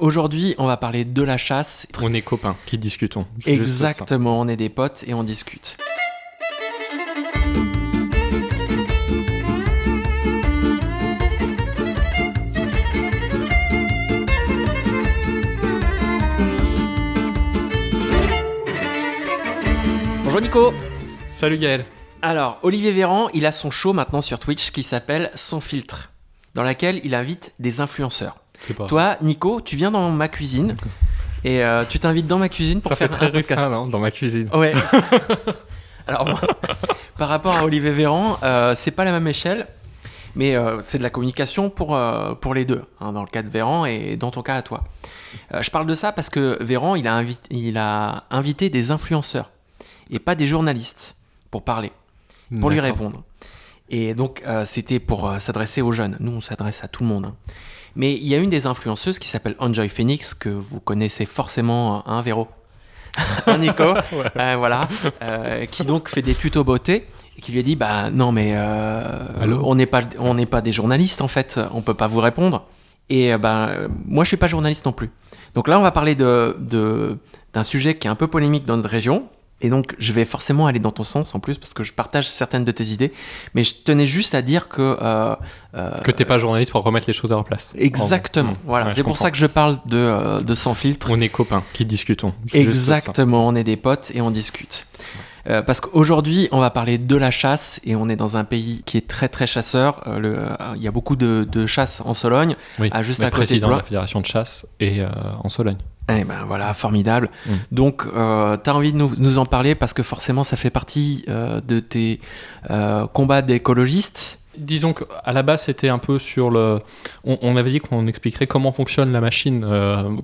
Aujourd'hui, on va parler de la chasse. On est copains qui discutons. Exactement, on est des potes et on discute. Bonjour Nico Salut Gaël. Alors, Olivier Véran, il a son show maintenant sur Twitch qui s'appelle Sans filtre, dans laquelle il invite des influenceurs. Pas. Toi, Nico, tu viens dans ma cuisine et euh, tu t'invites dans ma cuisine pour ça fait faire très un podcast. ruffin, non, dans ma cuisine. Ouais. Alors, moi, par rapport à Olivier Véran, euh, c'est pas la même échelle, mais euh, c'est de la communication pour, euh, pour les deux, hein, dans le cas de Véran et dans ton cas à toi. Euh, je parle de ça parce que Véran, il a, invité, il a invité des influenceurs et pas des journalistes pour parler, pour lui répondre. Et donc, euh, c'était pour euh, s'adresser aux jeunes. Nous, on s'adresse à tout le monde. hein. Mais il y a une des influenceuses qui s'appelle Enjoy Phoenix, que vous connaissez forcément, un Véro. un Nico, euh, voilà, euh, qui donc fait des tutos beauté et qui lui a dit bah non mais euh, on n'est pas on n'est pas des journalistes en fait, on peut pas vous répondre. Et bah, moi je suis pas journaliste non plus. Donc là on va parler de de- d'un sujet qui est un peu polémique dans notre région. Et donc, je vais forcément aller dans ton sens en plus parce que je partage certaines de tes idées. Mais je tenais juste à dire que. euh, euh, Que t'es pas journaliste pour remettre les choses à leur place. Exactement. Voilà. Ouais, c'est pour comprends. ça que je parle de, euh, de sans filtre. On est copains qui discutons. Exactement, on est des potes et on discute. Euh, parce qu'aujourd'hui, on va parler de la chasse et on est dans un pays qui est très très chasseur. Euh, le- euh, Il y a beaucoup de, de chasse en Sologne. Oui. Ah, juste à côté de président de Blois. la fédération de chasse et en Sologne. Eh ben voilà, formidable. Mm. Donc, euh, tu as envie de nous, nous en parler parce que forcément, ça fait partie euh, de tes euh, combats d'écologistes. Disons qu'à la base, c'était un peu sur le. On, on avait dit qu'on expliquerait comment fonctionne la machine,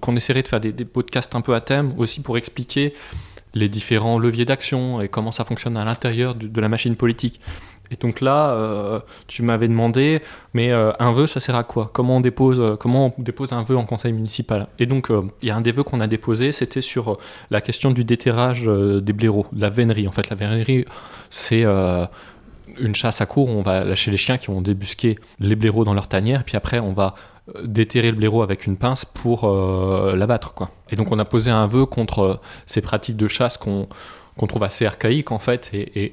qu'on essaierait de faire des, des podcasts un peu à thème aussi pour expliquer les différents leviers d'action et comment ça fonctionne à l'intérieur de, la machine politique. Et donc là, euh, tu m'avais demandé, mais euh, un vœu, ça sert à quoi? Comment on dépose, euh, comment on dépose un vœu en conseil municipal? Et donc, il y a un des vœux qu'on a déposé, c'était sur la question du déterrage des blaireaux, de la vénerie. En fait, la vénerie, c'est une chasse à court, on va lâcher les chiens qui vont débusquer les blaireaux dans leur tanière, puis après on va déterrer le blaireau avec une pince pour euh, l'abattre. Quoi. Et donc on a posé un vœu contre euh, ces pratiques de chasse qu'on qu'on trouve assez archaïques en fait et,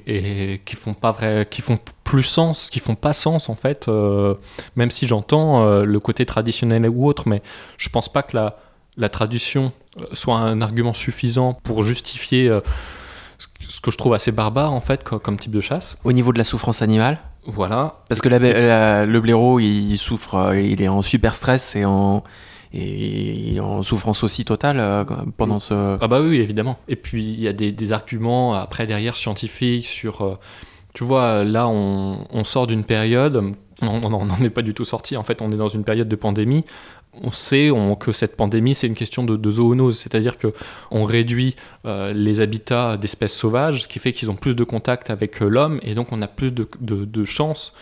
et- qui font pas vrai qui font plus sens qui font pas sens en fait euh, même si j'entends euh, le côté traditionnel ou autre mais je pense pas que la, la tradition euh, soit un argument suffisant pour justifier euh, ce que- je trouve assez barbare en fait co- comme type de chasse Au niveau de la souffrance animale, voilà parce que la- la- le blaireau, il souffre, euh, il est en super stress et en, et en souffrance aussi totale euh, pendant ce. Ah bah oui, évidemment. Et puis il y a des, des arguments après derrière scientifiques sur... euh, tu vois, là on, on sort d'une période, on n'en est pas du tout sorti, en fait on est dans une période de pandémie. On sait que cette pandémie c'est une question de, zoonose, c'est-à-dire que on réduit euh, les habitats d'espèces sauvages, ce qui fait qu'ils ont plus de contact avec euh, l'homme et donc on a plus de, chances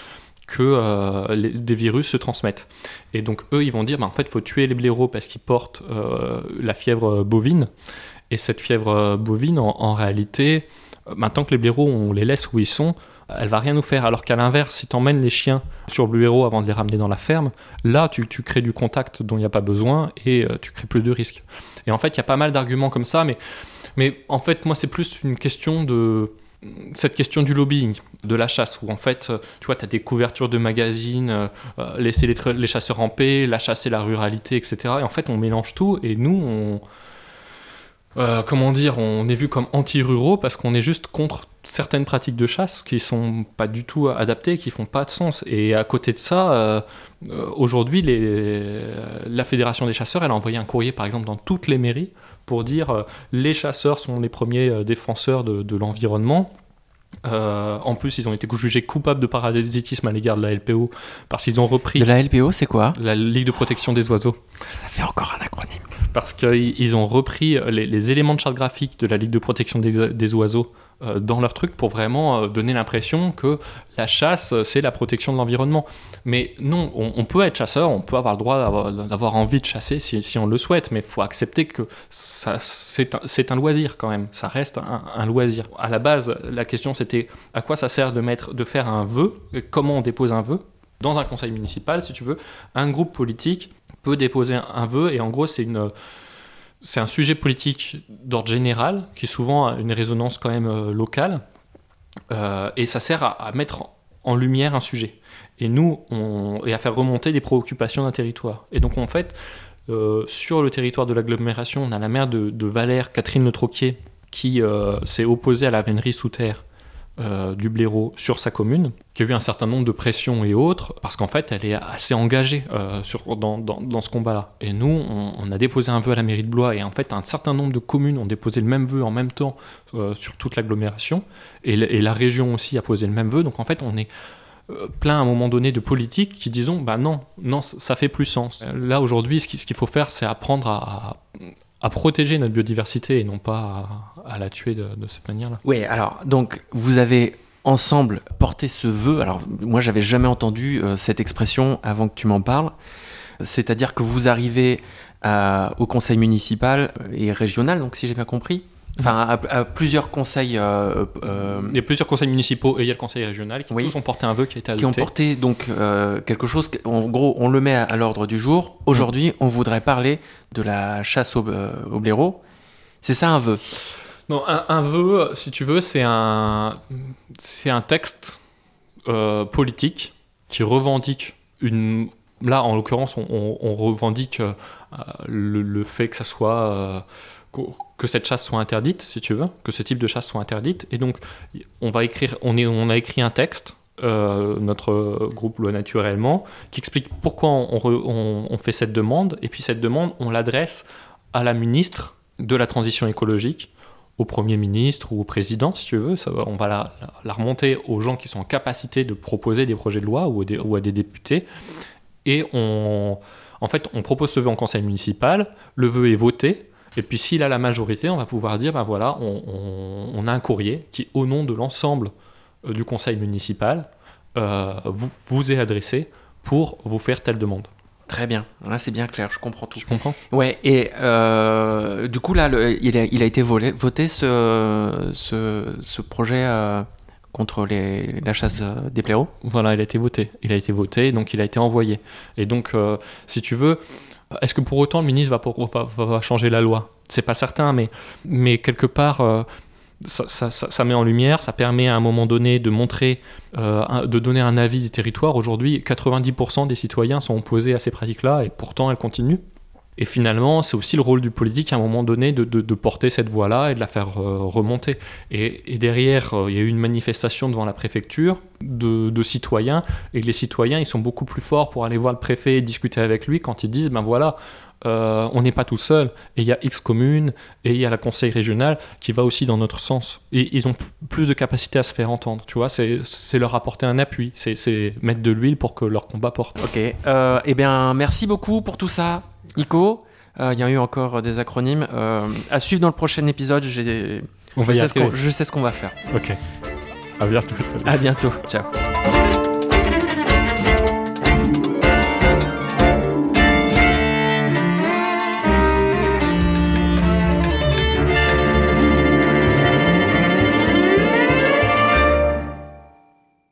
que euh, des virus se transmettent. Et donc eux, ils vont dire, bah, en fait, il faut tuer les blaireaux parce qu'ils portent la fièvre bovine. Et cette fièvre bovine, en, réalité, maintenant que les blaireaux, on les laisse où ils sont, elle va rien nous faire. Alors qu'à l'inverse, si tu emmènes les chiens sur le blaireau avant de les ramener dans la ferme, là, tu, crées du contact dont il n'y a pas besoin et euh, tu crées plus de risques. Et en fait, il y a pas mal d'arguments comme ça, mais, mais en fait, moi, c'est plus une question de cette question du lobbying, de la chasse, où en fait, euh, tu vois, tu as des couvertures de magazines, euh, euh, laisser les, les chasseurs en paix, la chasse et la ruralité, etc. Et en fait, on mélange tout, et nous, on... euh, comment dire, on est vu comme anti-ruraux parce qu'on est juste contre certaines pratiques de chasse qui sont pas du tout adaptées, qui font pas de sens. Et à côté de ça, euh, euh, aujourd'hui, la Fédération des chasseurs, elle a envoyé un courrier, par exemple, dans toutes les mairies pour dire les chasseurs sont les premiers défenseurs de l'environnement. Euh, en plus, ils ont été jugés coupables de parasitisme à l'égard de la LPO parce qu'ils ont repris De la LPO, c'est quoi la Ligue de protection des oiseaux Ça fait encore un acronyme. parce qu'ils ils ont repris les, les éléments de charte graphique de la Ligue de protection des, des oiseaux dans leur truc pour vraiment euh, donner l'impression que la chasse, euh, c'est la protection de l'environnement. Mais non, on, peut être chasseur, on peut avoir le droit d'avoir- envie de chasser si, on le souhaite, mais il faut accepter que c'est un, loisir quand même, ça reste un, loisir. À la base, la question c'était à quoi ça sert de, faire un vœu, comment on dépose un vœu? Dans un conseil municipal, si tu veux, un groupe politique peut déposer un vœu et en gros c'est une c'est un sujet politique d'ordre général qui souvent a une résonance quand même euh, locale euh, et ça sert à, mettre en lumière un sujet. Et nous et à faire remonter des préoccupations d'un territoire. Et donc en fait euh, sur le territoire de l'agglomération on a la de, de Valère Catherine Le Troquier qui s'est opposée à la vénerie sous terre euh, du blaireau sur sa commune, qui a eu un certain nombre de pressions et autres, parce qu'en fait, elle est assez engagée euh, sur, dans, dans, ce combat-là. Et nous, on, a déposé un vœu à la mairie de Blois, et en fait, un certain nombre de communes ont déposé le même vœu en même temps euh, sur toute l'agglomération, et, la région aussi a posé le même vœu. Donc en fait, on est plein à un moment donné de politiques qui disons bah non non ça fait plus sens là aujourd'hui ce qu'il faut faire c'est apprendre à, à protéger notre biodiversité et non pas à, la tuer de, cette manière-là. Oui, alors, donc, vous avez ensemble porté ce vœu. Alors, moi, j'avais jamais entendu euh, cette expression avant que tu m'en parles. C'est-à-dire que vous arrivez au conseil municipal et régional, donc si j'ai bien compris, Enfin, à, plusieurs conseils. Euh, euh, il y a plusieurs conseils municipaux et il y a le conseil régional qui tous ont porté un vœu qui a été adopté. Qui ont porté donc euh, quelque chose. En gros, on le met à, l'ordre du jour. Aujourd'hui, on voudrait parler de la chasse au, au blaireau. C'est ça un vœu? Non, un, vœu, si tu veux, c'est un, c'est un texte politique qui revendique une. Là, en l'occurrence, on, revendique le, le, fait que ça soit que cette chasse soit interdite, si tu veux, que ce type de chasse soit interdite. Et donc, on, va écrire, on, est, on a écrit un texte, euh, notre groupe Loi Naturellement, qui explique pourquoi on, fait cette demande. Et puis cette demande, on l'adresse à la ministre de la Transition écologique, au Premier ministre ou au Président, si tu veux. On va la, la, remonter aux gens qui sont en capacité de proposer des projets de loi ou, ou à des députés. Et on, en fait, on propose ce vœu en conseil municipal, le vœu est voté, et puis s'il a la majorité, on va pouvoir dire, ben voilà, on, a un courrier qui, au nom de l'ensemble euh, du conseil municipal, euh, vous, vous est adressé pour vous faire telle demande. Très bien, là c'est bien clair, je comprends tout. Tu comprends? Ouais, et euh, du coup là, il, a, il, a, été voté ce, ce, ce projet contre les, la chasse des blaireaux? Voilà, il a été voté. Il a été voté, donc il a été envoyé. Et donc, si tu veux, est-ce que pour autant le ministre va, changer la loi? C'est pas certain, mais, mais quelque part, euh, ça, met en lumière, ça permet à un moment donné de montrer, euh, de donner un avis du territoire. Aujourd'hui, 90% des citoyens sont opposés à ces pratiques-là et pourtant elles continuent. Et finalement, c'est aussi le rôle du politique à un moment donné de, porter cette voix-là et de la faire euh, remonter. Et, derrière, euh, il y a eu une manifestation devant la préfecture de, citoyens, et les citoyens, ils sont beaucoup plus forts pour aller voir le préfet et discuter avec lui quand ils disent, ben voilà, euh, on n'est pas tout seul, et il y a X communes, et il y a la conseil régional qui va aussi dans notre sens. Et ils ont plus de capacité à se faire entendre, tu vois, c'est leur apporter un appui, c'est mettre de l'huile pour que leur combat porte. Ok, eh bien merci beaucoup pour tout ça. Nico, euh, il y a eu encore des acronymes. Euh, à suivre dans le prochain épisode, j'ai... je, sais ce qu'on va faire. Ok. À bientôt. À bientôt. Ciao.